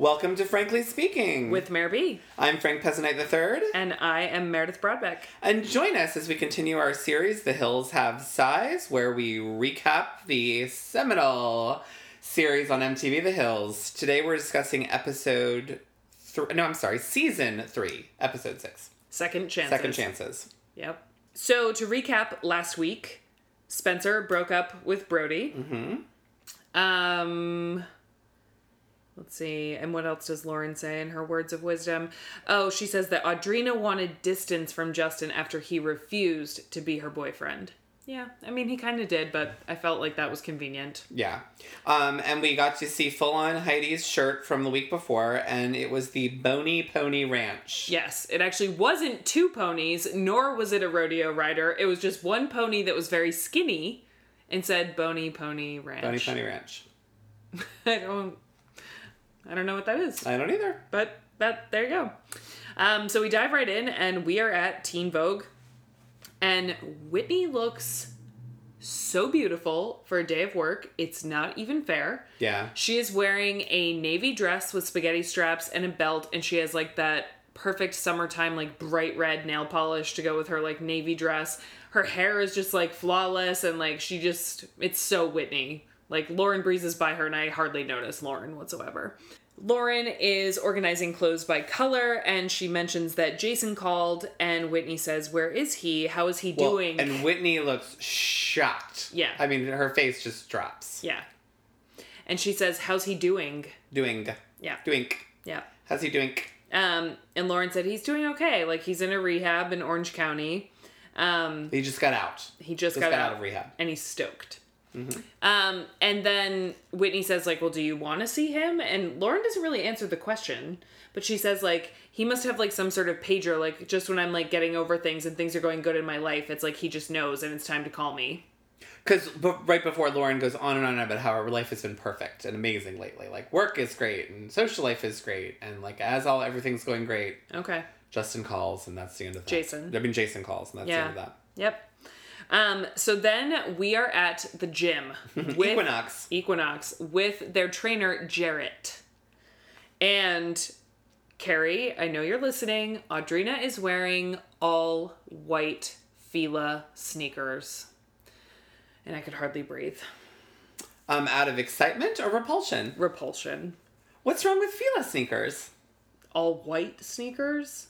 Welcome to Frankly Speaking. with Mayor B. I'm Frank Pezzanite III, And I am Meredith Broadbeck. and join us as we continue our series, The Hills Have Size, where we recap the seminal series on MTV The Hills. Today we're discussing episode three. No, I'm sorry, season three, episode six. Second chances. Second chances. Yep. So to recap last week, Spencer broke up with Brody. Mm-hmm. Um let's see. And what else does Lauren say in her words of wisdom? Oh, she says that Audrina wanted distance from Justin after he refused to be her boyfriend. Yeah, I mean he kind of did, but I felt like that was convenient. Yeah. Um, and we got to see full on Heidi's shirt from the week before, and it was the Bony Pony Ranch. Yes, it actually wasn't two ponies, nor was it a rodeo rider. It was just one pony that was very skinny and said Bony Pony Ranch. Bony Pony Ranch. I don't I don't know what that is. I don't either. But that there you go. Um, so we dive right in and we are at Teen Vogue. And Whitney looks so beautiful for a day of work. It's not even fair. Yeah. She is wearing a navy dress with spaghetti straps and a belt, and she has like that perfect summertime, like bright red nail polish to go with her like navy dress. Her hair is just like flawless, and like she just, it's so Whitney. Like Lauren breezes by her, and I hardly notice Lauren whatsoever. Lauren is organizing clothes by color, and she mentions that Jason called, and Whitney says, Where is he? How is he Well, doing? And Whitney looks shocked. Yeah. I mean, her face just drops. yeah. And she says, How's he doing? Doing. Yeah. Doing. Yeah. How's he doing? Um, and Lauren said he's doing okay. Like he's in a rehab in Orange County. Um, He just got out. he just, Just got, got out out of rehab. and he's stoked. Um, and then Whitney says like, "Well, do you want to see him?" And Lauren doesn't really answer the question, but she says like he must have like some sort of pager. Like just when I'm like getting over things and things are going good in my life, it's like he just knows and it's time to call me. Because b- right before Lauren goes on and on about how her life has been perfect and amazing lately. Like, work is great and social life is great. And, like, as all everything's going great, Okay. Justin calls and that's the end of that. Jason. I mean, Jason calls and that's the Yeah. end of that. Yep. Um, so then we are at the gym with Equinox. Equinox with their trainer Jarrett. And Carrie, I know you're listening. Audrina is wearing all white Fila sneakers. And I could hardly breathe. Um, out of excitement or repulsion? Repulsion. What's wrong with Fila sneakers? All white sneakers?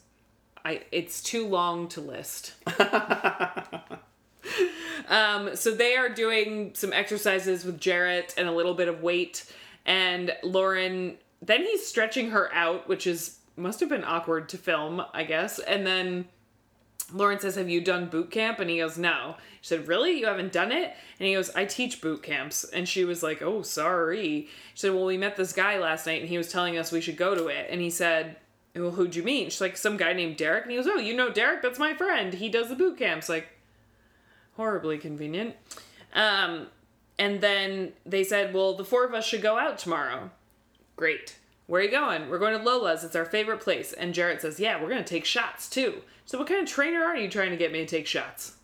I it's too long to list. um, so they are doing some exercises with Jarrett and a little bit of weight, and Lauren. Then he's stretching her out, which is must have been awkward to film, I guess. And then Lauren says, "Have you done boot camp?" And he goes, "No." She said, "Really? You haven't done it?" And he goes, "I teach boot camps." And she was like, "Oh, sorry." She said, "Well, we met this guy last night, and he was telling us we should go to it." And he said, "Well, who'd you meet?" She's like, "Some guy named Derek." And he goes, "Oh, you know Derek? That's my friend. He does the boot camps." Like, horribly convenient. Um, and then they said, "Well, the four of us should go out tomorrow." Great. Where are you going? We're going to Lola's. It's our favorite place. And Jarrett says, Yeah, we're going to take shots too. So, what kind of trainer are you trying to get me to take shots?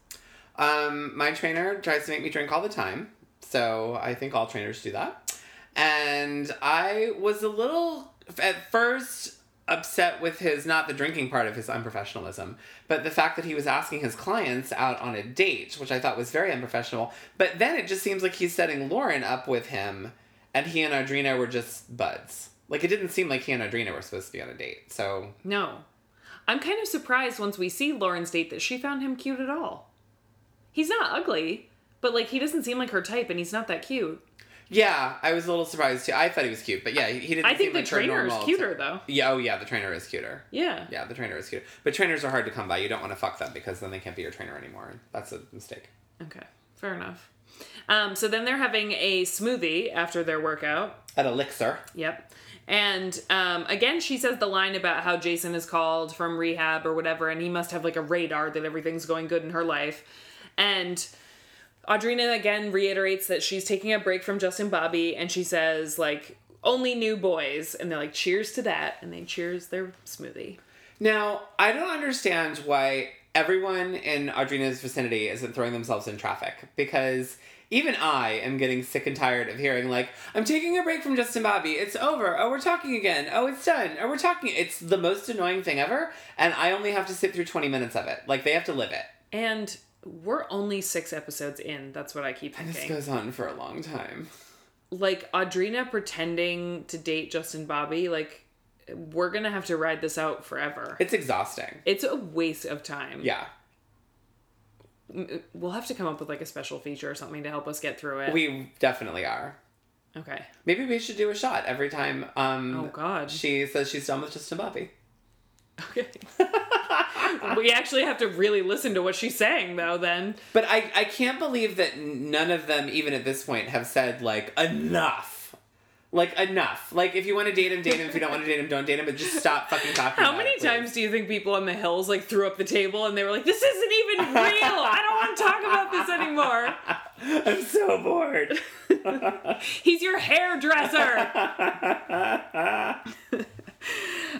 Um, my trainer tries to make me drink all the time, so I think all trainers do that. And I was a little at first upset with his not the drinking part of his unprofessionalism, but the fact that he was asking his clients out on a date, which I thought was very unprofessional. But then it just seems like he's setting Lauren up with him, and he and Audrina were just buds. Like it didn't seem like he and Audrina were supposed to be on a date. So No. I'm kind of surprised once we see Lauren's date that she found him cute at all. He's not ugly, but like he doesn't seem like her type and he's not that cute. Yeah, I was a little surprised too. I thought he was cute, but yeah, he he didn't. I think seem the like trainer is cuter though. Yeah, oh yeah, the trainer is cuter. Yeah. Yeah, the trainer is cuter. But trainers are hard to come by. You don't want to fuck them because then they can't be your trainer anymore. That's a mistake. Okay. Fair enough. Um, so then they're having a smoothie after their workout. At Elixir. Yep. And um, again, she says the line about how Jason is called from rehab or whatever, and he must have like a radar that everything's going good in her life. And Audrina again reiterates that she's taking a break from Justin Bobby, and she says, like, only new boys. And they're like, cheers to that. And they cheers their smoothie. Now, I don't understand why everyone in Audrina's vicinity isn't throwing themselves in traffic because even I am getting sick and tired of hearing like, I'm taking a break from Justin Bobby. It's over. Oh, we're talking again. Oh, it's done. Oh, we're talking. It's the most annoying thing ever, and I only have to sit through 20 minutes of it. Like they have to live it. And we're only six episodes in. That's what I keep And this thinking. goes on for a long time. Like Audrina pretending to date Justin Bobby, like we're gonna have to ride this out forever. It's exhausting. It's a waste of time. Yeah. We'll have to come up with like a special feature or something to help us get through it. We definitely are. okay. Maybe we should do a shot every time um Oh God. she says she's done with Justin Bobby. Okay. we actually have to really listen to what she's saying though. Then. But I, I can't believe that none of them, even at this point, have said, like, enough. Like, enough. Like, if you want to date him, date him. If you don't want to date him, don't date him. But just stop fucking talking How many it, times do you think people on the hills like threw up the table and they were like, "This isn't even real. I don't want to talk about this anymore." I'm so bored. He's your hairdresser.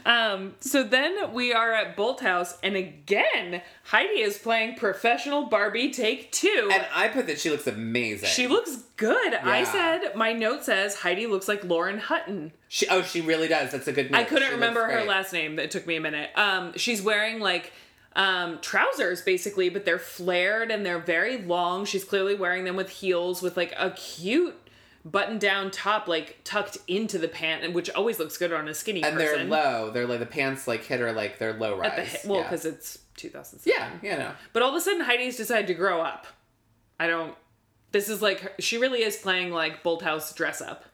um, so then we are at Bolthouse, and again, Heidi is playing professional Barbie take two. and I put that she looks amazing. she looks good. I said, my note says Heidi looks like Lauren Hutton. She, oh, she really does. That's a good note. I couldn't She remember her last name. It took me a minute. Um, she's wearing like um, trousers basically, but they're flared and they're very long. She's clearly wearing them with heels with like a cute button down top like tucked into the pant and which always looks good on a skinny And they're low. They're like, the pants, like, hit her, like, they're low rise. At the well, yeah. because it's 2007. Yeah, you know. But all of a sudden, Heidi's decided to grow up. I don't. This is like her- she really is playing like Bolthouse dress up.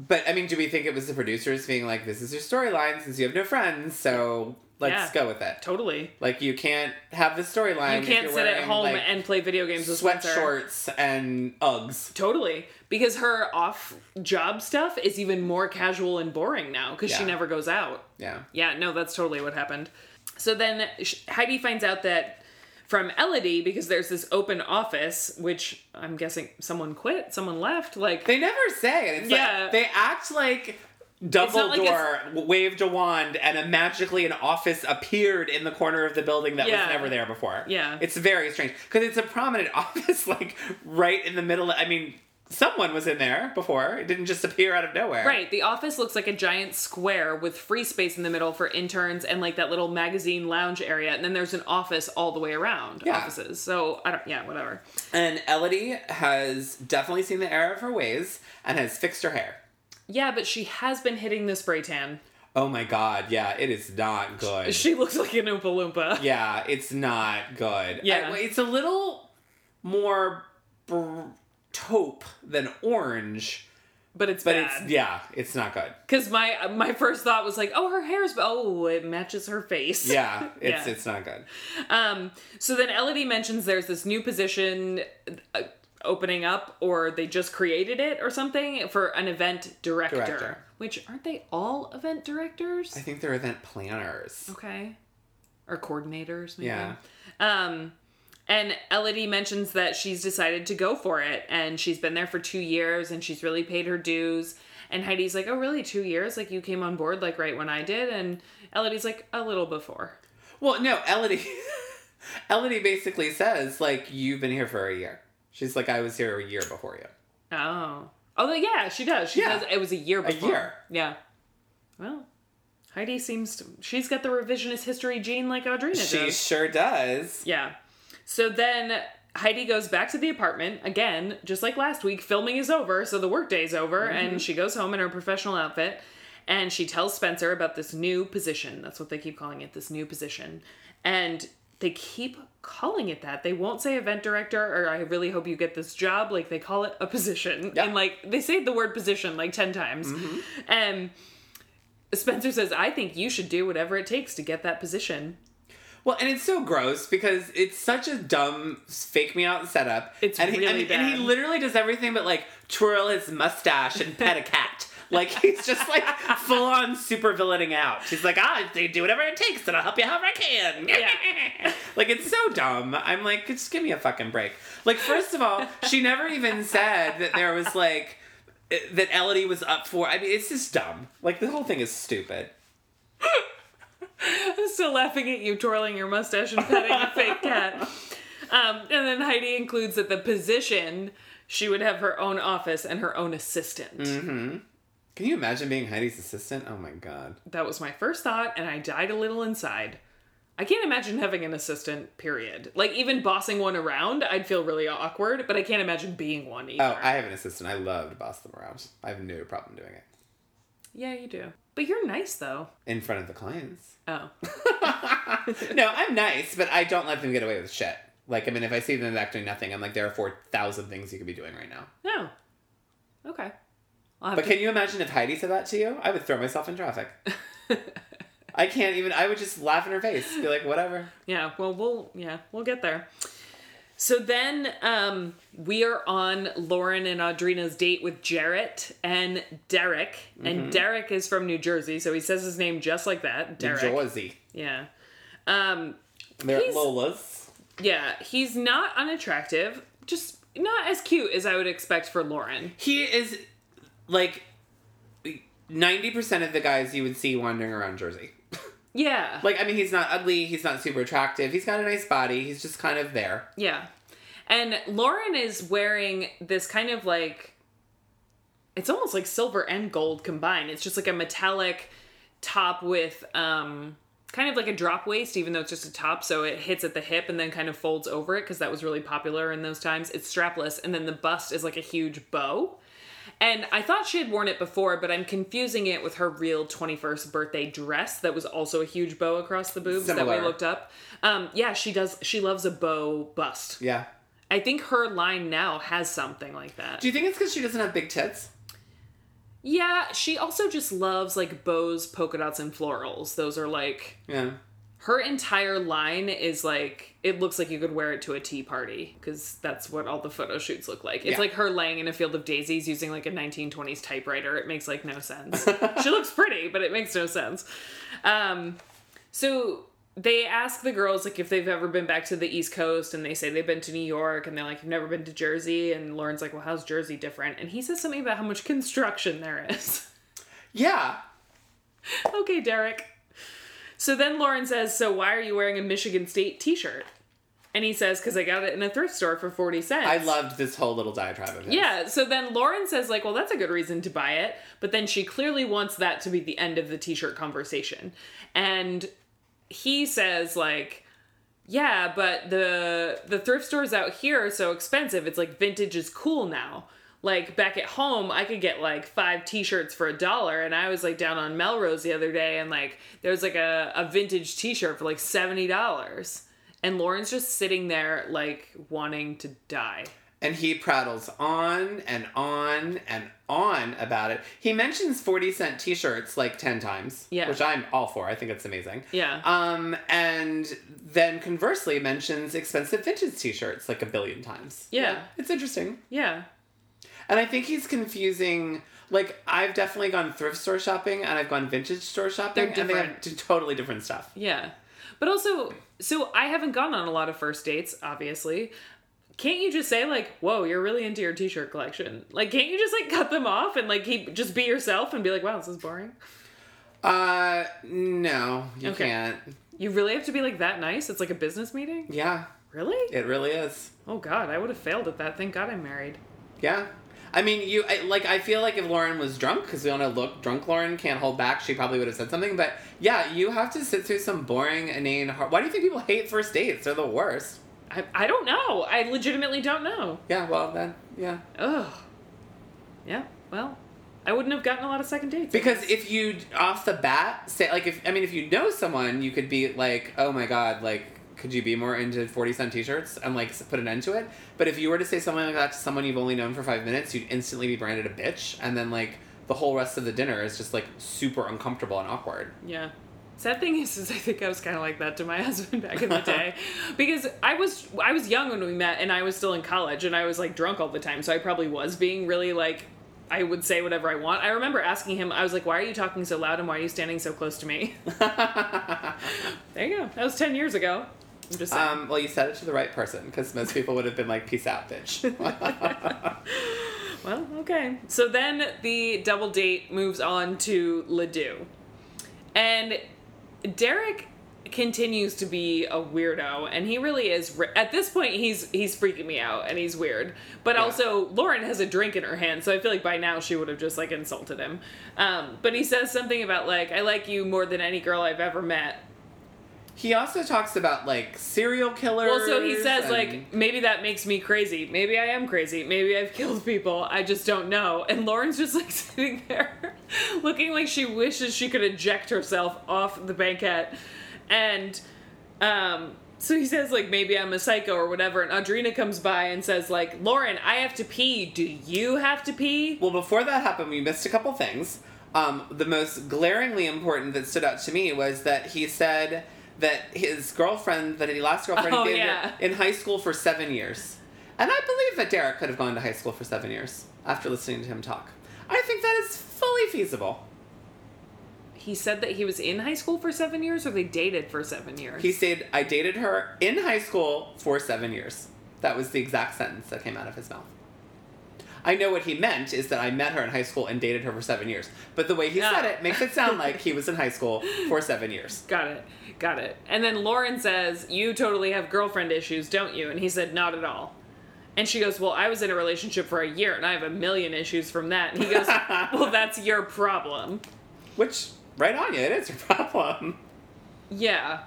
But, I mean, do we think it was the producers being like, this is your storyline since you have no friends, so let's Yeah. go with it? Totally. Like, you can't have the storyline. You can't sit at home like, and play video games with sweat shorts and Uggs. Totally. Because her off job stuff is even more casual and boring now because she never goes out. Yeah. Yeah, no, that's totally what happened. So then Heidi finds out that from Elodie, because there's this open office, which I'm guessing someone quit, someone left. Like, They never say it. It's Yeah. like they act like not like Dumbledore waved a wand and a magically an office appeared in the corner of the building that Yeah. was never there before. Yeah. It's very strange because it's a prominent office like right in the middle. I mean, someone was in there before. It didn't just appear out of nowhere. Right. The office looks like a giant square with free space in the middle for interns and like that little magazine lounge area. And then there's an office all the way around Yeah. offices. So I don't, yeah, whatever. And Elodie has definitely seen the error of her ways and has fixed her hair. Yeah, but she has been hitting the spray tan. Oh my god, yeah, it is not good. She looks like an Oompa Loompa. Yeah, it's not good. Yeah. I- it's a little more br- taupe than orange, But it's but bad. it's yeah, it's not good. Because my my first thought was like, oh, her hair's oh, it matches her face. Yeah, it's Yeah. it's not good. Um. So then Elodie mentions there's this new position uh, opening up, or they just created it, or something for an event director. Director. Which aren't they all event directors? I think they're event planners. Okay. Or coordinators, maybe. Yeah. Um, and Elodie mentions that she's decided to go for it, and she's been there for two years, and she's really paid her dues. And Heidi's like, "Oh, really? Two years? Like you came on board like right when I did?" And Elodie's like, "A little before." Well, no, Elodie. Elodie basically says like you've been here for a year. She's like I was here a year before you. Oh. Oh, yeah, she does. She Yeah. says it was a year before. A year. Yeah. Well, Heidi seems to, she's got the revisionist history gene like Audrina She sure does. Yeah. So then Heidi goes back to the apartment again, just like last week. Filming is over, so the workday's over, mm-hmm. and she goes home in her professional outfit, and she tells Spencer about this new position. That's what they keep calling it, this new position, and they keep calling it that. They won't say event director or I really hope you get this job. Like they call it a position, Yeah. and like they say the word position like ten times, and. Spencer says, I think you should do whatever it takes to get that position. Well, and it's so gross because it's such a dumb fake me out setup. It's and he, really and, and he literally does everything but like twirl his mustache and pet a cat. Like he's just like full on super villaining out. She's like, ah, they do whatever it takes, and I'll help you however I can. Yeah. like it's so dumb. I'm like, just give me a fucking break. Like, first of all, she never even said that there was like eh, that Elodie was up for. I mean, it's just dumb. Like the whole thing is stupid. I'm still laughing at you twirling your mustache and petting a fake cat. Um, and then Heidi includes that the position she would have her own office and her own assistant. Mm-hmm. Can you imagine being Heidi's assistant? Oh my god. That was my first thought, and I died a little inside. I can't imagine having an assistant, period. Like, even bossing one around, I'd feel really awkward, but I can't imagine being one oh, either. Oh, I have an assistant. I love to boss them around. I have no problem doing it. Yeah, you do. But you're nice, though. In front of the clients. Oh. no, I'm nice, but I don't let them get away with shit. Like, I mean, if I see them doing nothing, I'm like, there are 4,000 things you could be doing right now. No. Okay. But to- can you imagine if Heidi said that to you? I would throw myself in traffic. I can't even, I would just laugh in her face. Be like, whatever. Yeah, well, we'll yeah, we'll get there. So then um, we are on Lauren and Audrina's date with Jarrett and Derek, Mm-hmm. and Derek is from New Jersey, so he says his name just like that, Derek. Jersey. Yeah, um, They're He's- Lola's. yeah, he's not unattractive, just not as cute as I would expect for Lauren. He is like 90% of the guys you would see wandering around Jersey. Yeah, Like, I mean, he's not ugly, he's not super attractive, he's got a nice body, he's just kind of there. Yeah. And Lauren is wearing this kind of like it's almost like silver and gold combined. It's just like a metallic top with um kind of like a drop waist even though it's just a top so it hits at the hip and then kind of folds over it because that was really popular in those times. It's strapless and then the bust is like a huge bow. And I thought she had worn it before, but I'm confusing it with her real 21st birthday dress that was also a huge bow across the boobs that we looked up. Um, yeah, she does. She loves a bow bust. Yeah. I think her line now has something like that. Do you think it's because she doesn't have big tits? Yeah, she also just loves like bows, polka dots, and florals. Those are like Yeah. Her entire line is like it looks like you could wear it to a tea party because that's what all the photo shoots look like. It's Yeah. like her laying in a field of daisies using like a 1920s typewriter. It makes like no sense. she looks pretty, but it makes no sense. Um, so they ask the girls like if they've ever been back to the East Coast, and they say they've been to New York, and they're like, "You've never been to Jersey," and Lauren's like, "Well, how's Jersey different?" And he says something about how much construction there is. Yeah. okay, Derek. So then Lauren says, So why are you wearing a Michigan State t shirt? And he says, Because I got it in a thrift store for 40 cents. I loved this whole little diatribe of his. Yeah, so then Lauren says, like, well, that's a good reason to buy it. But then she clearly wants that to be the end of the t shirt conversation. And he says, like, yeah, but the the thrift stores out here are so expensive. It's like vintage is cool now. Like back at home, I could get like five t-shirts for a dollar, and I was like down on Melrose the other day, and like there was like a, a vintage t-shirt for like seventy dollars, and Lauren's just sitting there like wanting to die. And he prattles on and on and on about it. He mentions 40 cent t shirts like 10 times. Yeah. Which I'm all for. I think it's amazing. Yeah. Um, and then conversely mentions expensive vintage t shirts like a billion times. Yeah. It's interesting. Yeah. And I think he's confusing. Like I've definitely gone thrift store shopping and I've gone vintage store shopping, and they have different. totally different stuff. Yeah. But also, so I haven't gone on a lot of first dates, obviously. Can't you just say like, "Whoa, you're really into your t-shirt collection"? Like, can't you just like cut them off and like keep just be yourself and be like, "Wow, this is boring." Uh, no, you Okay. can't. You really have to be like that nice? It's like a business meeting? Yeah, Really? it really is. Oh god, I would have failed at that. Thank God I'm married. Yeah. I mean, you I, like. I feel like if Lauren was drunk, because we all know, look, drunk Lauren can't hold back. She probably would have said something. But yeah, you have to sit through some boring, inane. Hard, why do you think people hate first dates? They're the worst. I, I don't know. I legitimately don't know. Yeah. Well, then, yeah. Ugh. Yeah. Well, I wouldn't have gotten a lot of second dates. Because if you off the bat say like if I mean if you know someone, you could be like, oh my god, like could you be more into forty cent t-shirts and like put an end to it? But if you were to say something like that to someone you've only known for five minutes, you'd instantly be branded a bitch, and then like the whole rest of the dinner is just like super uncomfortable and awkward. Yeah. Sad thing is, is I think I was kind of like that to my husband back in the day, because I was I was young when we met, and I was still in college, and I was like drunk all the time, so I probably was being really like, I would say whatever I want. I remember asking him, I was like, "Why are you talking so loud, and why are you standing so close to me?" there you go. That was ten years ago. I'm just saying. Um, well, you said it to the right person because most people would have been like, "Peace out, bitch." Well, okay. So then the double date moves on to Les Deux. And Derek continues to be a weirdo and he really is at this point he's he's freaking me out and he's weird but Yeah. also lauren has a drink in her hand so i feel like by now she would have just like insulted him um, but he says something about like i like you more than any girl i've ever met He also talks about like serial killers. well so he says and- like maybe that makes me crazy. Maybe i am crazy. Maybe i've killed people. I just don't know. And lauren's just like sitting there looking like she wishes she could eject herself off the banquette. And um so he says like maybe i'm a psycho or whatever. And audrina comes by and says like lauren i have to pee. Do you have to pee? Well, before that happened, we missed a couple things. Um, the most glaringly important that stood out to me was that he said that his girlfriend, that he last girlfriend, Oh, he dated yeah. in high school for seven years. And I believe that Derek could have gone to high school for seven years after listening to him talk. I think that is fully feasible. he said that he was in high school for seven years or they dated for seven years He said, I dated her in high school for seven years. That was the exact sentence that came out of his mouth. I know what he meant is that I met her in high school and dated her for seven years. But the way he said Ah. it makes it sound like he was in high school for seven years. Got it. Got it. And then Lauren says, You totally have girlfriend issues, don't you? And he said, Not at all. And she goes, Well, I was in a relationship for a year and I have a million issues from that. And he goes, Well, that's your problem. Which, right on you, it is your problem. Yeah.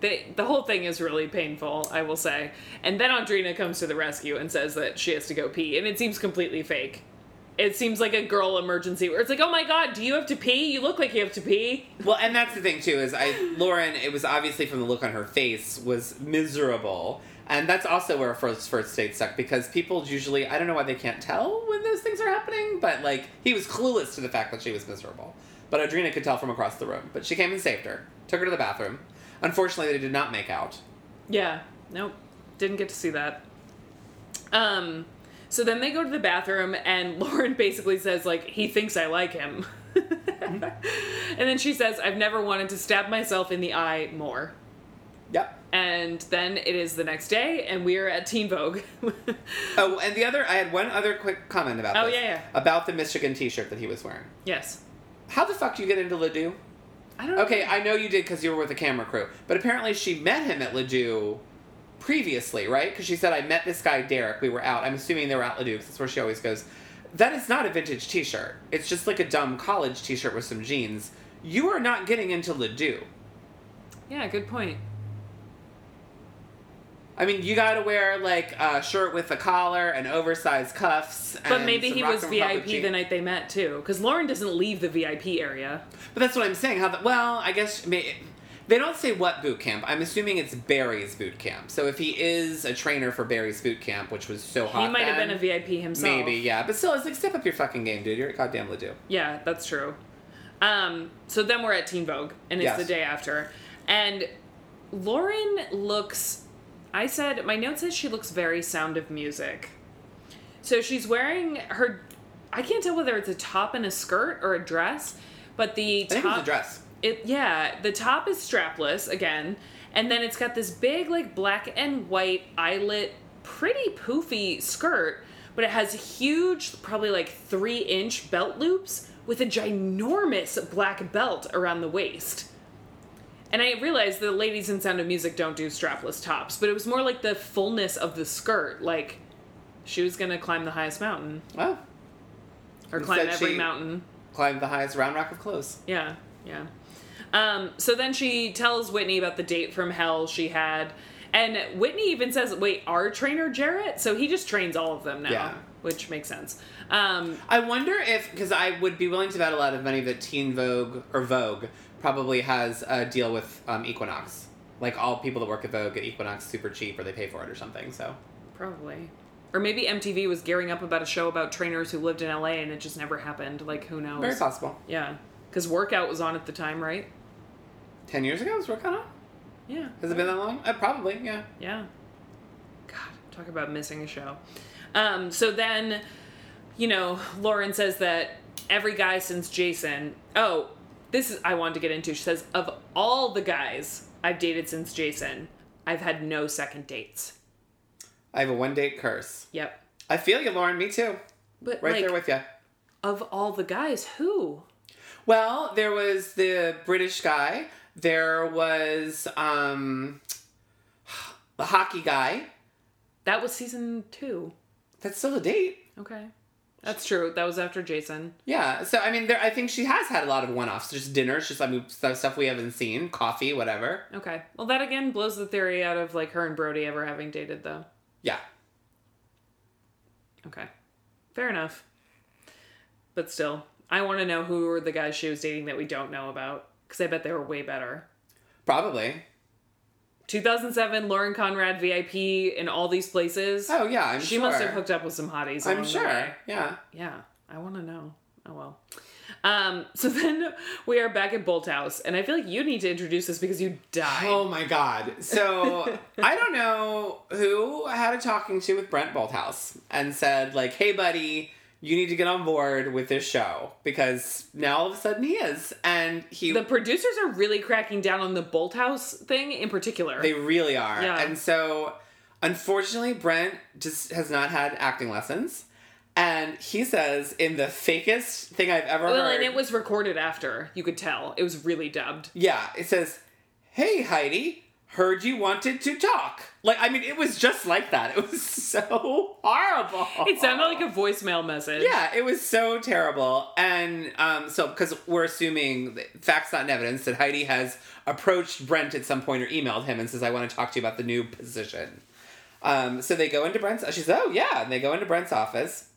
They, the whole thing is really painful, I will say. And then Audrina comes to the rescue and says that she has to go pee. And it seems completely fake. It seems like a girl emergency where it's like, Oh my god, do you have to pee? You look like you have to pee. Well, and that's the thing too is I Lauren. It was obviously from the look on her face was miserable, and that's also where first first state stuck because people usually I don't know why they can't tell when those things are happening, but like he was clueless to the fact that she was miserable. But Audrina could tell from across the room. But she came and saved her, took her to the bathroom. Unfortunately, they did not make out. Yeah. Nope. Didn't get to see that. Um so then they go to the bathroom and Lauren basically says like he thinks I like him. and then she says I've never wanted to stab myself in the eye more. Yep. And then it is the next day and we are at Teen Vogue. Oh, and the other I had one other quick comment about Oh, this. yeah, yeah. About the Michigan T-shirt that he was wearing. yes. How the fuck do you get into Les Deux? I don't know. Okay, I know you did because you were with the camera crew, but apparently she met him at Les Deux previously, right? Because she said I met this guy Derek. We were out. I'm assuming they were at Les Deux because that's where she always goes. That is not a vintage T-shirt. It's just like a dumb college T-shirt with some jeans. You are not getting into Les Deux. Yeah, good point. I mean, you got to wear like a shirt with a collar and oversized cuffs. But maybe he was VIP the night they met too, because Lauren doesn't leave the VIP area. But that's what I'm saying. How the, well, I guess may, they don't say what boot camp. I'm assuming it's Barry's boot camp. So if he is a trainer for Barry's boot camp, which was so hot, He might have been a VIP himself. Maybe, yeah. But still, it's like step up your fucking game, dude. You're a goddamn Les Deux. Yeah, that's true. Um, so then we're at Teen Vogue, and it's Yes. the day after. And Lauren looks. I said, my note says she looks very sound of music. So she's wearing her. I can't tell whether it's a top and a skirt or a dress, but the I think top. it was a dress. It yeah, the top is strapless again, and then it's got this big like black and white eyelet, pretty poofy skirt, but it has huge, probably like three inch belt loops with a ginormous black belt around the waist. And I realized the ladies in Sound of Music don't do strapless tops, but it was more like the fullness of the skirt, like she was gonna climb the highest mountain Well, or Instead climb every mountain. climbed the highest round rock of clothes. Yeah, yeah. Um, so then she tells Whitney about the date from hell she had. And Whitney even says, wait, our trainer Jarrett? So he just trains all of them now, Yeah. which makes sense. Um, I wonder if, because I would be willing to bet a lot of money that Teen Vogue or Vogue probably has a deal with um, Equinox. Like all people that work at Vogue get Equinox super cheap, or they pay for it or something. So probably. Or maybe MTV was gearing up about a show about trainers who lived in LA and it just never happened. Like, who knows? very possible. Yeah. Because Workout was on at the time, right? Ten years ago, was working on. Yeah. Has it been that long? Uh, probably, yeah. Yeah. God, talk about missing a show. Um, so then, you know, Lauren says that every guy since Jason. Oh, this is I wanted to get into. She says of all the guys I've dated since Jason, I've had no second dates. I have a one date curse. Yep. I feel you, Lauren. Me too. But Right like, there with you. of all the guys, who? Well, there was the British guy There was um the hockey guy. That was season two. That's still a date. Okay. That's true. That was after Jason. Yeah. So I mean, there. I think she has had a lot of one-offs. Just dinners, just I mean stuff, stuff we haven't seen, coffee, whatever. Okay. Well, that again blows the theory out of like her and Brody ever having dated, though. Yeah. Okay. Fair enough. But still, I want to know who were the guys she was dating that we don't know about because I bet they were way better. Probably. 2007, Lauren Conrad VIP in all these places. Oh yeah, I'm she sure. must have hooked up with some hotties. I'm sure. Yeah. Yeah, I want to know. Oh well. Um, so then we are back at Bolthouse, and I feel like you need to introduce this because you died. Oh my god. So I don't know who I had a talking to with Brent Bolthouse and said like, "Hey buddy, you need to get on board with this show because now all of a sudden he is." And he The producers are really cracking down on the Bolthouse thing in particular. they really are. Yeah. And so unfortunately Brent just has not had acting lessons. And he says in the fakest thing I've ever well, heard. and it was recorded after. You could tell it was really dubbed. Yeah, it says, "Hey Heidi, heard you wanted to talk." Like I mean, it was just like that. It was so horrible. It sounded like a voicemail message. yeah, it was so terrible. And um, so because we're assuming facts not in evidence that Heidi has approached Brent at some point or emailed him and says, "I want to talk to you about the new position." Um, so they go into Brent's. Office, she says, "Oh yeah," and they go into Brent's office.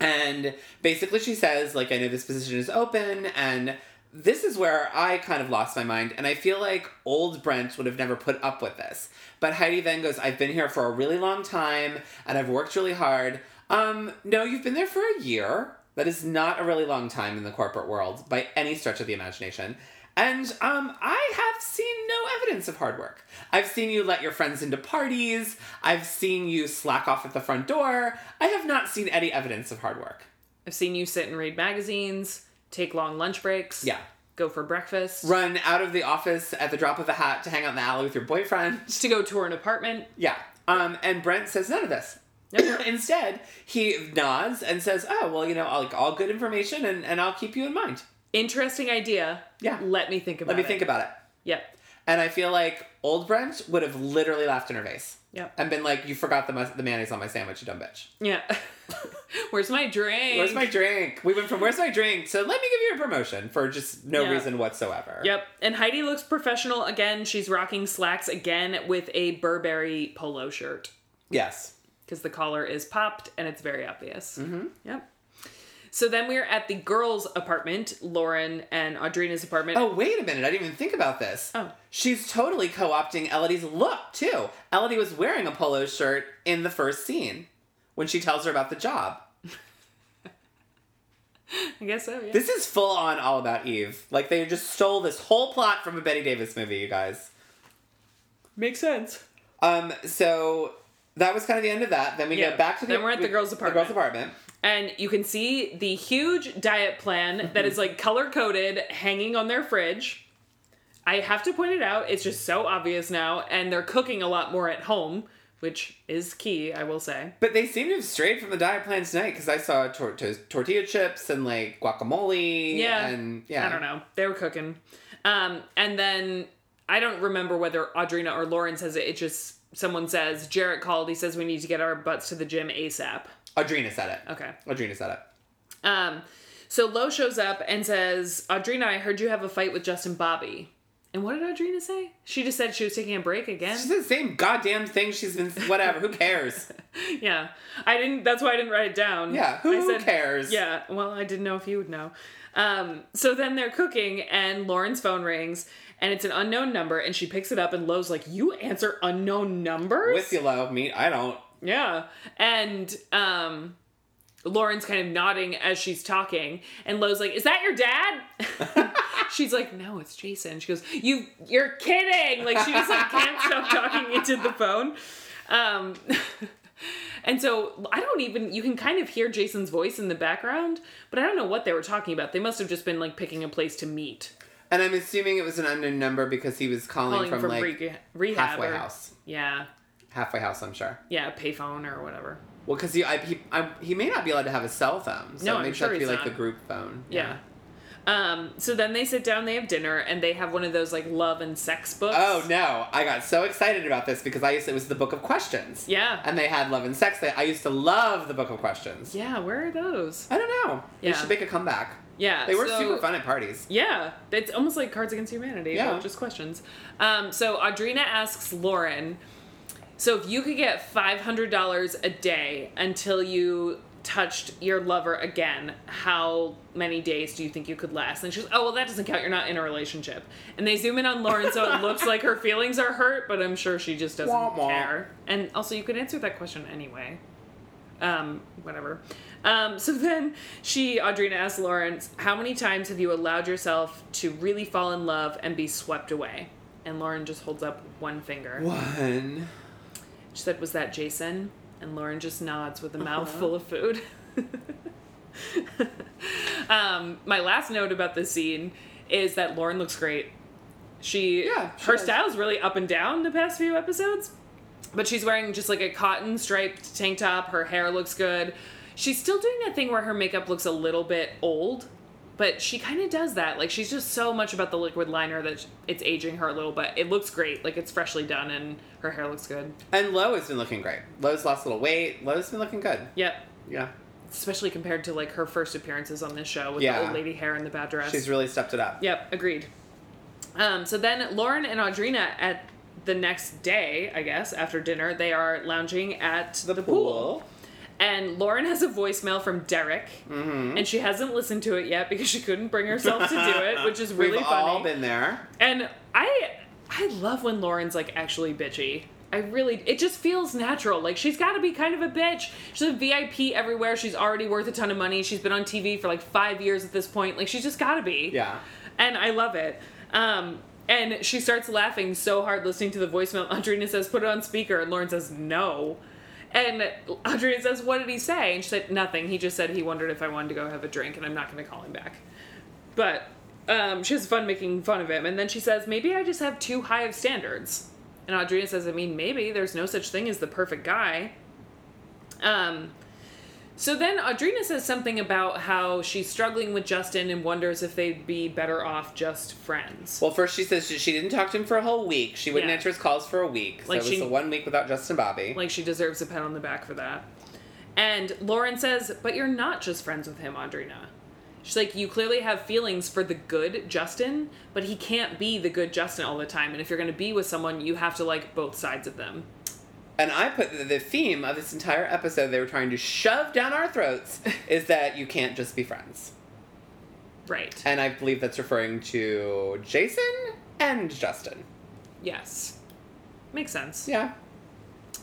And basically, she says, like, I know this position is open, and this is where I kind of lost my mind. And I feel like old Brent would have never put up with this. But Heidi then goes, I've been here for a really long time, and I've worked really hard. Um, no, you've been there for a year. That is not a really long time in the corporate world by any stretch of the imagination. And um, I have seen no evidence of hard work. I've seen you let your friends into parties. I've seen you slack off at the front door. I have not seen any evidence of hard work. I've seen you sit and read magazines, take long lunch breaks. Yeah. Go for breakfast. Run out of the office at the drop of a hat to hang out in the alley with your boyfriend. Just to go tour an apartment. Yeah. Um, and Brent says none of this. Nope. Instead, he nods and says, "Oh, well, you know, all, like, all good information, and, and I'll keep you in mind. Interesting idea. Yeah. Let me think about it. Let me it. think about it." Yep. And I feel like old Brent would have literally laughed in her face Yep. and been like, "You forgot the the mayonnaise on my sandwich, you dumb bitch. Yeah. Where's my drink? Where's my drink? We went from where's my drink to let me give you a promotion for just no reason whatsoever." Yep. And Heidi looks professional again. She's rocking slacks again with a Burberry polo shirt Yes. because the collar is popped and it's very obvious. Mm-hmm. Yep. So then we're at the girls' apartment, Lauren and Audrina's apartment. Oh, wait a minute. I didn't even think about this. Oh. She's totally co opting Elodie's look, too. Elodie was wearing a polo shirt in the first scene when she tells her about the job. I guess so, yeah. This is full on All About Eve. Like, they just stole this whole plot from a Bette Davis movie, you guys. Makes sense. Um, so that was kind of the end of that. Then we Yeah. go back to the Then we're at the girls' apartment. The girls' apartment. And you can see the huge diet plan that is like color coded hanging on their fridge. I have to point it out, it's just so obvious now, and they're cooking a lot more at home, which is key, I will say. But they seem to have strayed from the diet plan tonight because I saw tor- to- tortilla chips and like guacamole. Yeah. And yeah. I don't know. They were cooking. Um, and then I don't remember whether Audrina or Lauren says it. It just someone says Jarrett called. He says we need to get our butts to the gym ASAP. Audrina said it. Okay. Audrina said it. Um, so Lo shows up and says, Audrina, I heard you have a fight with Justin Bobby. And what did Audrina say? She just said she was taking a break again. She said the same goddamn thing she's been. Whatever. Who cares? yeah, I didn't. That's why I didn't write it down. Yeah. Who I said, cares? Yeah. Well, I didn't know if you would know. Um, so then they're cooking, and Lauren's phone rings, and it's an unknown number, and she picks it up, and Lo's like, "You answer unknown numbers?" With you, love me. I don't. Yeah. And um Lauren's kind of nodding as she's talking, and Lo's like, "Is that your dad?" she's like, "No, it's Jason." She goes, "You, you're kidding!" Like she just like can't stop talking into the phone. Um, and so I don't even. You can kind of hear Jason's voice in the background, but I don't know what they were talking about. They must have just been like picking a place to meet, And I'm assuming it was an unknown number because he was calling, calling from, from, like re- rehab. halfway or- house. Yeah, Halfway house, I'm sure. yeah, payphone or whatever. Well, because he, I, he, I, he may not be allowed to have a cell phone, so No, it may sure to be like not. the group phone. Yeah. Um, so then they sit down, they have dinner, and they have one of those like love and sex books. Oh no! I got so excited about this because I used it was the book of questions. Yeah. And they had love and sex. They, I used to love the book of questions. Yeah, where are those? I don't know. They Yeah. should make a comeback. Yeah. They were so- super fun at parties. Yeah, it's almost like Cards Against Humanity, Yeah. just questions. Um, so Audrina asks Lauren, so if you could get five hundred dollars a day until you touched your lover again, how many days do you think you could last? And she goes, Oh well that doesn't count, you're not in a relationship. And they zoom in on Lauren so it looks like her feelings are hurt, but I'm sure she just doesn't Wah, wah. care. And also you could answer that question anyway. Um, whatever. Um, so then she, Audrina asks Lauren, how many times have you allowed yourself to really fall in love and be swept away? And Lauren just holds up one finger. One. She said, Was that Jason? And Lauren just nods with a Uh-huh. mouth full of food. um, my last note about this scene is that Lauren looks great. She, Yeah, she her does. style's really up and down the past few episodes, but she's wearing just like a cotton striped tank top. Her hair looks good. She's still doing that thing where her makeup looks a little bit old, but she kind of does that. Like she's just so much about the liquid liner that it's aging her a little but It looks great. Like it's freshly done and her hair looks good. And Lo has been looking great. Lo's lost a little weight. Lo's been looking good. Yep. Yeah. especially compared to like her first appearances on this show with Yeah. the old lady hair and the bad dress. She's really stepped it up. yep, agreed. Um, so then Lauren and Audrina at the next day, I guess, after dinner, they are lounging at the, The pool. pool. And Lauren has a voicemail from Derek, Mm-hmm. and she hasn't listened to it yet because she couldn't bring herself to do it, which is really We've funny. all been there. And I I love when Lauren's like actually bitchy. I really it just feels natural. Like she's got to be kind of a bitch. She's a VIP everywhere. She's already worth a ton of money. She's been on TV for like 5 years at this point. Like she's just got to be. Yeah. And I love it. Um and she starts laughing so hard listening to the voicemail. Audrina says, "Put it on speaker." And Lauren says, "No." And Audrina says, "What did he say?" And she said, "Nothing. He just said he wondered if I wanted to go have a drink, and I'm not going to call him back." But um, she has fun making fun of him. And then she says, maybe I just have too high of standards. And Audrina says, I mean, maybe there's no such thing as the perfect guy. Um, so then Audrina says something about how she's struggling with Justin and wonders if they'd be better off just friends. Well, first she says she, she didn't talk to him for a whole week. She wouldn't Yeah. answer his calls for a week. So Like it was she- the one week without Justin Bobby. Like she deserves a pat on the back for that. And Lauren says, but you're not just friends with him, Audrina. She's like, you clearly have feelings for the good Justin, but he can't be the good Justin all the time. And if you're going to be with someone, you have to like both sides of them. And I put the, the theme of this entire episode they were trying to shove down our throats is that you can't just be friends. Right. And I believe that's referring to Jason and Justin. Yes. Makes sense. Yeah.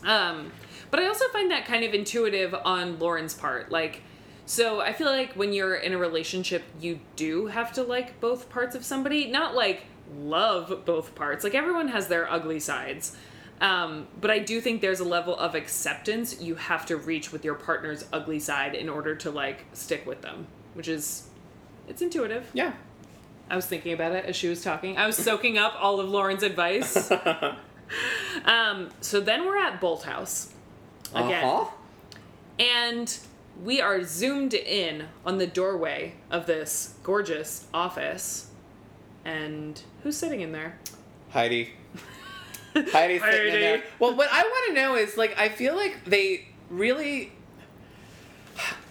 Um, but I also find that kind of intuitive on Lauren's part. Like, so I feel like when you're in a relationship, you do have to like both parts of somebody. Not like love both parts. Like everyone has their ugly sides. Um, but I do think there's a level of acceptance you have to reach with your partner's ugly side in order to like stick with them, which is it's intuitive. Yeah. I was thinking about it as she was talking. I was soaking up all of Lauren's advice. um, so then we're at Bolthouse again. Uh-huh. And we are zoomed in on the doorway of this gorgeous office. And who's sitting in there? Heidi. Heidi's sitting in there. Well, what I want to know is like I feel like they really.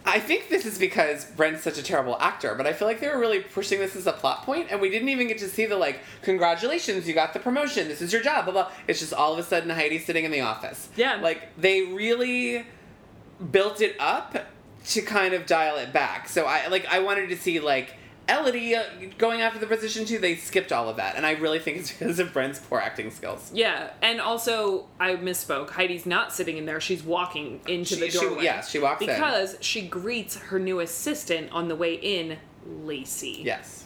I think this is because Brent's such a terrible actor, but I feel like they were really pushing this as a plot point, and we didn't even get to see the like, congratulations, you got the promotion, this is your job, blah blah. It's just all of a sudden Heidi sitting in the office. Yeah. Like they really built it up to kind of dial it back. So I like I wanted to see like Elodie uh, going after the position too. They skipped all of that, and I really think it's because of Brent's poor acting skills. Yeah, and also I misspoke. Heidi's not sitting in there; she's walking into She- the she- doorway. yeah, she walks in. because she greets her new assistant on the way in, Lacey. Yes.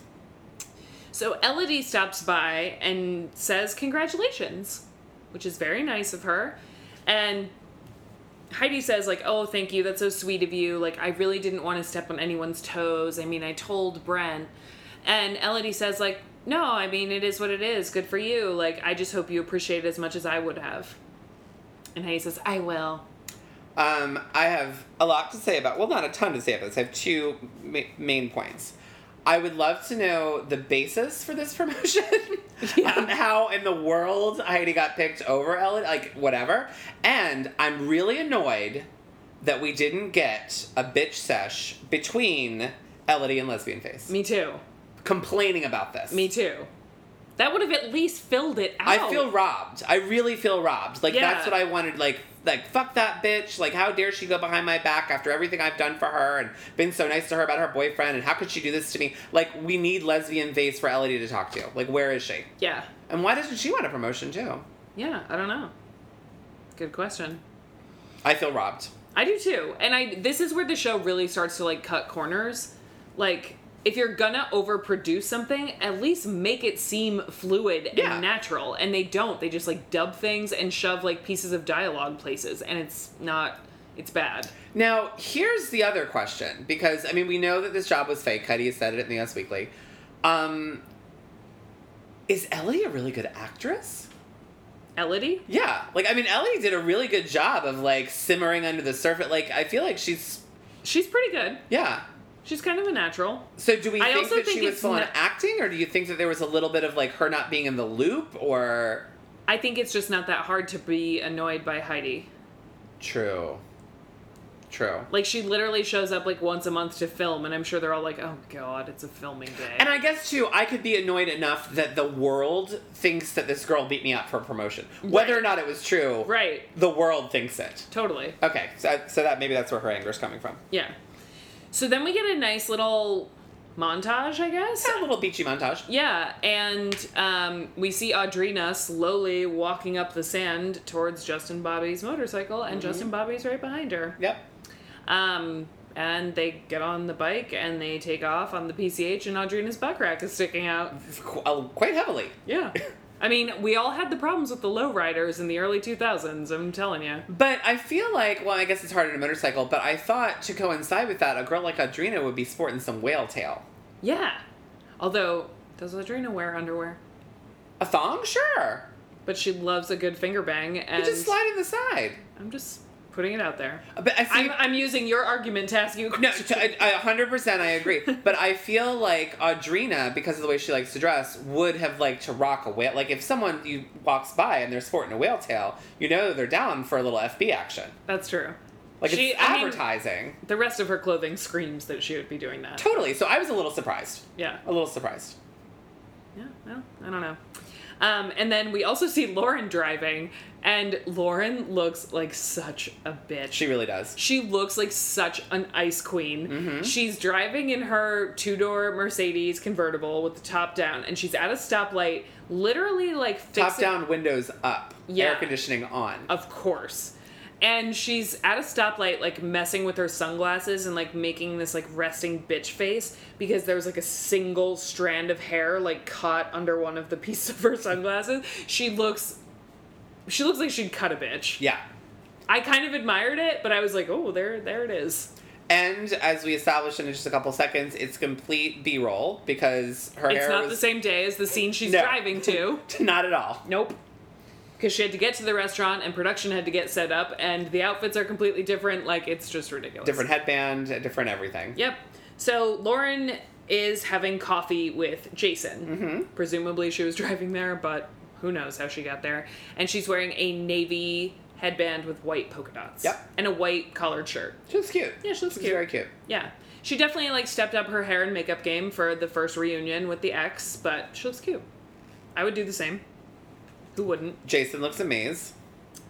So Elodie stops by and says congratulations, which is very nice of her. And Heidi says like, "Oh, thank you. That's so sweet of you. Like I really didn't want to step on anyone's toes. I mean, I told Brent." And Elodie says like, "No, I mean, it is what it is. Good for you. Like I just hope you appreciate it as much as I would have." And Heidi says, "I will." Um, I have a lot to say about. Well, not a ton to say about this. I have two ma- main points. I would love to know the basis for this promotion. Yeah. on how in the world Heidi got picked over Ellen, like whatever. And I'm really annoyed that we didn't get a bitch sesh between Elodie and Lesbian Face. Me too. Complaining about this. Me too. That would have at least filled it out. I feel robbed. I really feel robbed. Like Yeah. that's what I wanted. Like like fuck that bitch. Like how dare she go behind my back after everything I've done for her and been so nice to her about her boyfriend and how could she do this to me? Like we need lesbian face for Elodie to talk to. Like where is she? Yeah. And why doesn't she want a promotion too? Yeah, I don't know. Good question. I feel robbed. I do too. And I this is where the show really starts to like cut corners. Like if you're gonna overproduce something, at least make it seem fluid Yeah. and natural. And they don't. They just like dub things and shove like pieces of dialogue places and it's not it's bad. Now, here's the other question because I mean, we know that this job was fake. Has said it in the Us Weekly. Um, is Ellie a really good actress? Elodie? Yeah, like I mean, Ellie did a really good job of like simmering under the surface. Like I feel like she's She's pretty good. yeah. She's kind of a natural. So do we I think that think she was full on acting, or do you think that there was a little bit of like her not being in the loop, or I think it's just not that hard to be annoyed by Heidi. true, true? Like she literally shows up like once a month to film, and I'm sure they're all like, "Oh God, it's a filming day." And I guess too, I could be annoyed enough that the world thinks that this girl beat me up for promotion, whether or not it was true. right, The world thinks it. totally, Okay, so, so that maybe that's where her anger is coming from. yeah. So then we get a nice little montage, I guess. It's a little beachy montage. Yeah, and um, we see Audrina slowly walking up the sand towards Justin Bobby's motorcycle, and Justin Bobby's right behind her. Yep. Um, and they get on the bike and they take off on the PCH, and Audrina's butt crack is sticking out. Uh, Quite heavily. Yeah. I mean, we all had the problems with the lowriders in the early 2000s, I'm telling you. But I feel like, well, I guess it's hard in a motorcycle, but I thought to coincide with that, a girl like Audrina would be sporting some whale tail. Yeah. Although, does Audrina wear underwear? A thong? Sure. But she loves a good finger bang, and You just slide in the side. I'm just putting it out there. Uh, but I see. I'm, I'm using your argument to ask you a no, question. to, I, I 100% I agree. but I feel like Audrina, because of the way she likes to dress, would have liked to rock a whale. Like if someone you walks by and they're sporting a whale tail, you know they're down for a little FB action. That's true. Like She- it's I mean- advertising. The rest of her clothing screams that she would be doing that. totally. So I was a little surprised. Yeah. A little surprised. Yeah, well, I don't know. Um, and then we also see Lauren driving, and Lauren looks like such a bitch. She really does. She looks like such an ice queen. Mm-hmm. She's driving in her two door Mercedes convertible with the top down, and she's at a stoplight, literally like top down windows up, Yeah. air conditioning on. Of course. And she's at a stoplight, like messing with her sunglasses and like making this like resting bitch face because there's like a single strand of hair like caught under one of the pieces of her sunglasses. She looks, she looks like she'd cut a bitch. Yeah. I kind of admired it, but I was like, oh, there, there it is. And as we established in just a couple seconds, it's complete B roll because her It's hair It's not was the same day as the scene she's No. driving to. not at all. Nope. Because she had to get to the restaurant and production had to get set up, and the outfits are completely different. Like, it's just ridiculous. Different headband, different everything. Yep. So Lauren is having coffee with Jason. Mm-hmm. Presumably she was driving there, but who knows how she got there. And she's wearing a navy headband with white polka dots. Yep. And a white collared shirt. She looks cute. Yeah, she looks She's cute. very cute. Yeah. She definitely like stepped up her hair and makeup game for the first reunion with the ex, but she looks cute. I would do the same. Who wouldn't? Jason looks amazed.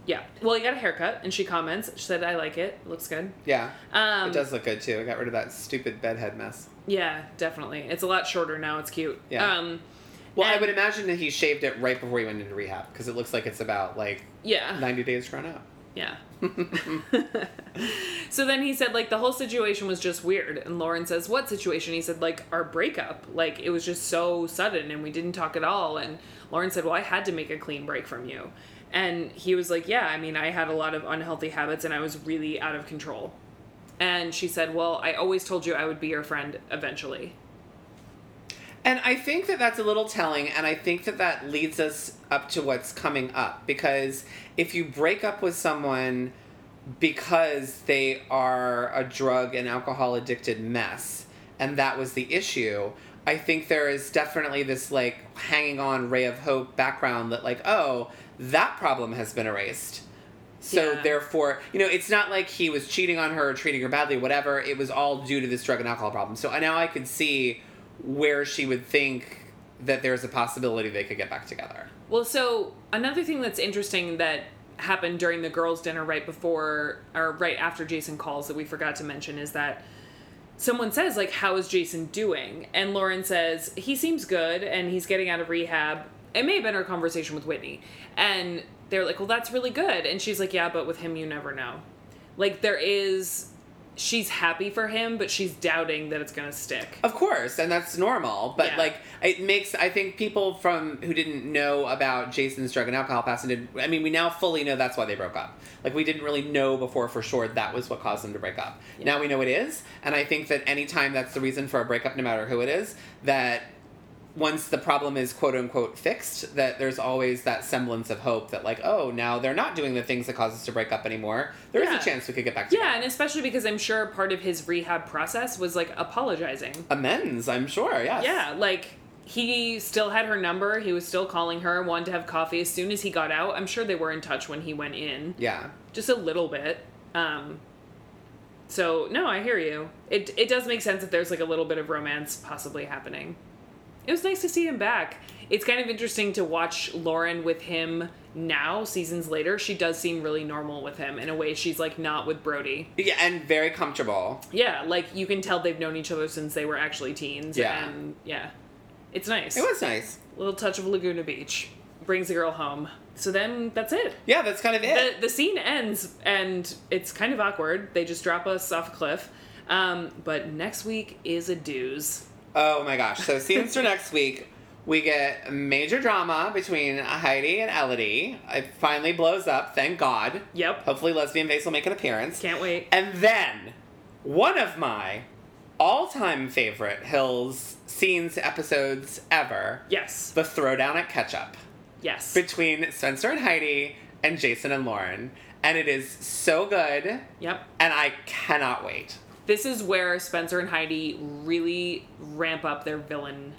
Yeah. Well, he got a haircut, and she comments. She said, "I like it. Looks good." Yeah. Um, it does look good too. I got rid of that stupid bedhead mess. Yeah, definitely. It's a lot shorter now. It's cute. Yeah. Um, Well, I would imagine that he shaved it right before he went into rehab because it looks like it's about like Yeah. 90 days grown up. Yeah. so then he said, like, the whole situation was just weird. And Lauren says, What situation? He said, like, our breakup. Like, it was just so sudden and we didn't talk at all. And Lauren said, Well, I had to make a clean break from you. And he was like, Yeah, I mean, I had a lot of unhealthy habits and I was really out of control. And she said, Well, I always told you I would be your friend eventually. And I think that that's a little telling, and I think that that leads us up to what's coming up. Because if you break up with someone because they are a drug and alcohol addicted mess, and that was the issue. I think there is definitely this like hanging on ray of hope background that like oh that problem has been erased. So Yeah. therefore, you know, it's not like he was cheating on her or treating her badly, whatever. It was all due to this drug and alcohol problem. So I now I could see where she would think that there's a possibility they could get back together. Well, so another thing that's interesting that happened during the girls' dinner right before or right after Jason calls that we forgot to mention is that someone says like how is Jason doing? And Lauren says he seems good and he's getting out of rehab. It may have been her conversation with Whitney. And they're like, "Well, that's really good." And she's like, "Yeah, but with him you never know." Like there is she's happy for him, but she's doubting that it's going to stick. Of course, and that's normal. But Yeah. like, it makes I think people from who didn't know about Jason's drug and alcohol past, and did, I mean, we now fully know that's why they broke up. Like, we didn't really know before for sure that was what caused them to break up. Now we know it is, and I think that anytime that's the reason for a breakup, no matter who it is, that once the problem is quote unquote fixed, that there's always that semblance of hope that like, oh, now they're not doing the things that cause us to break up anymore. There is Yeah. a chance we could get back together. Yeah, and especially because I'm sure part of his rehab process was like apologizing. Amends, I'm sure. Yes. Yeah, like he still had her number. He was still calling her, wanted to have coffee as soon as he got out. I'm sure they were in touch when he went in, Yeah. just a little bit. Um, so no, I hear you. It it does make sense that there's like a little bit of romance possibly happening. It was nice to see him back. It's kind of interesting to watch Lauren with him now, seasons later. She does seem really normal with him in a way she's like not with Brody. Yeah, and very comfortable. Yeah, like you can tell they've known each other since they were actually teens. Yeah. And yeah, it's nice. It was nice. little touch of Laguna Beach brings the girl home. So then that's it. Yeah, that's kind of it. The, the scene ends and it's kind of awkward. They just drop us off a cliff. Um, but next week is a dooze. Oh my gosh. So scenes for next week, we get major drama between Heidi and Elodie. It finally blows up, thank God. Yep. Hopefully lesbian face will make an appearance. Can't wait. And then one of my all-time favorite Hills scenes episodes ever, Yes. the throwdown at ketchup Yes. between Spencer and Heidi and Jason and Lauren. And it is so good, Yep. and I cannot wait. This is where Spencer and Heidi really ramp up their villain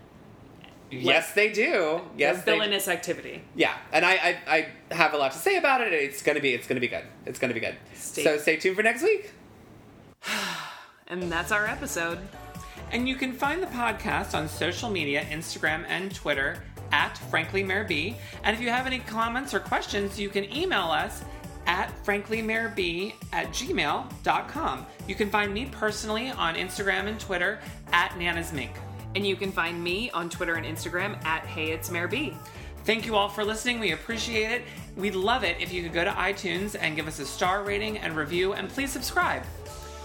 yes, they do. Yes, their they villainous activity. Yeah, and I, I I have a lot to say about it. It's gonna be it's gonna be good. It's gonna be good. Stay- So stay tuned for next week. And that's our episode. And you can find the podcast on social media, Instagram and Twitter at Frankly Mayor B. And if you have any comments or questions, you can email us at franklymayorb at gmail.com. You can find me personally on Instagram and Twitter at Nana's Mink. And you can find me on Twitter and Instagram at Hey It's Mayor B. Thank you all for listening. We appreciate it. We'd love it if you could go to iTunes and give us a star rating and review, and please subscribe.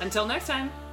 Until next time.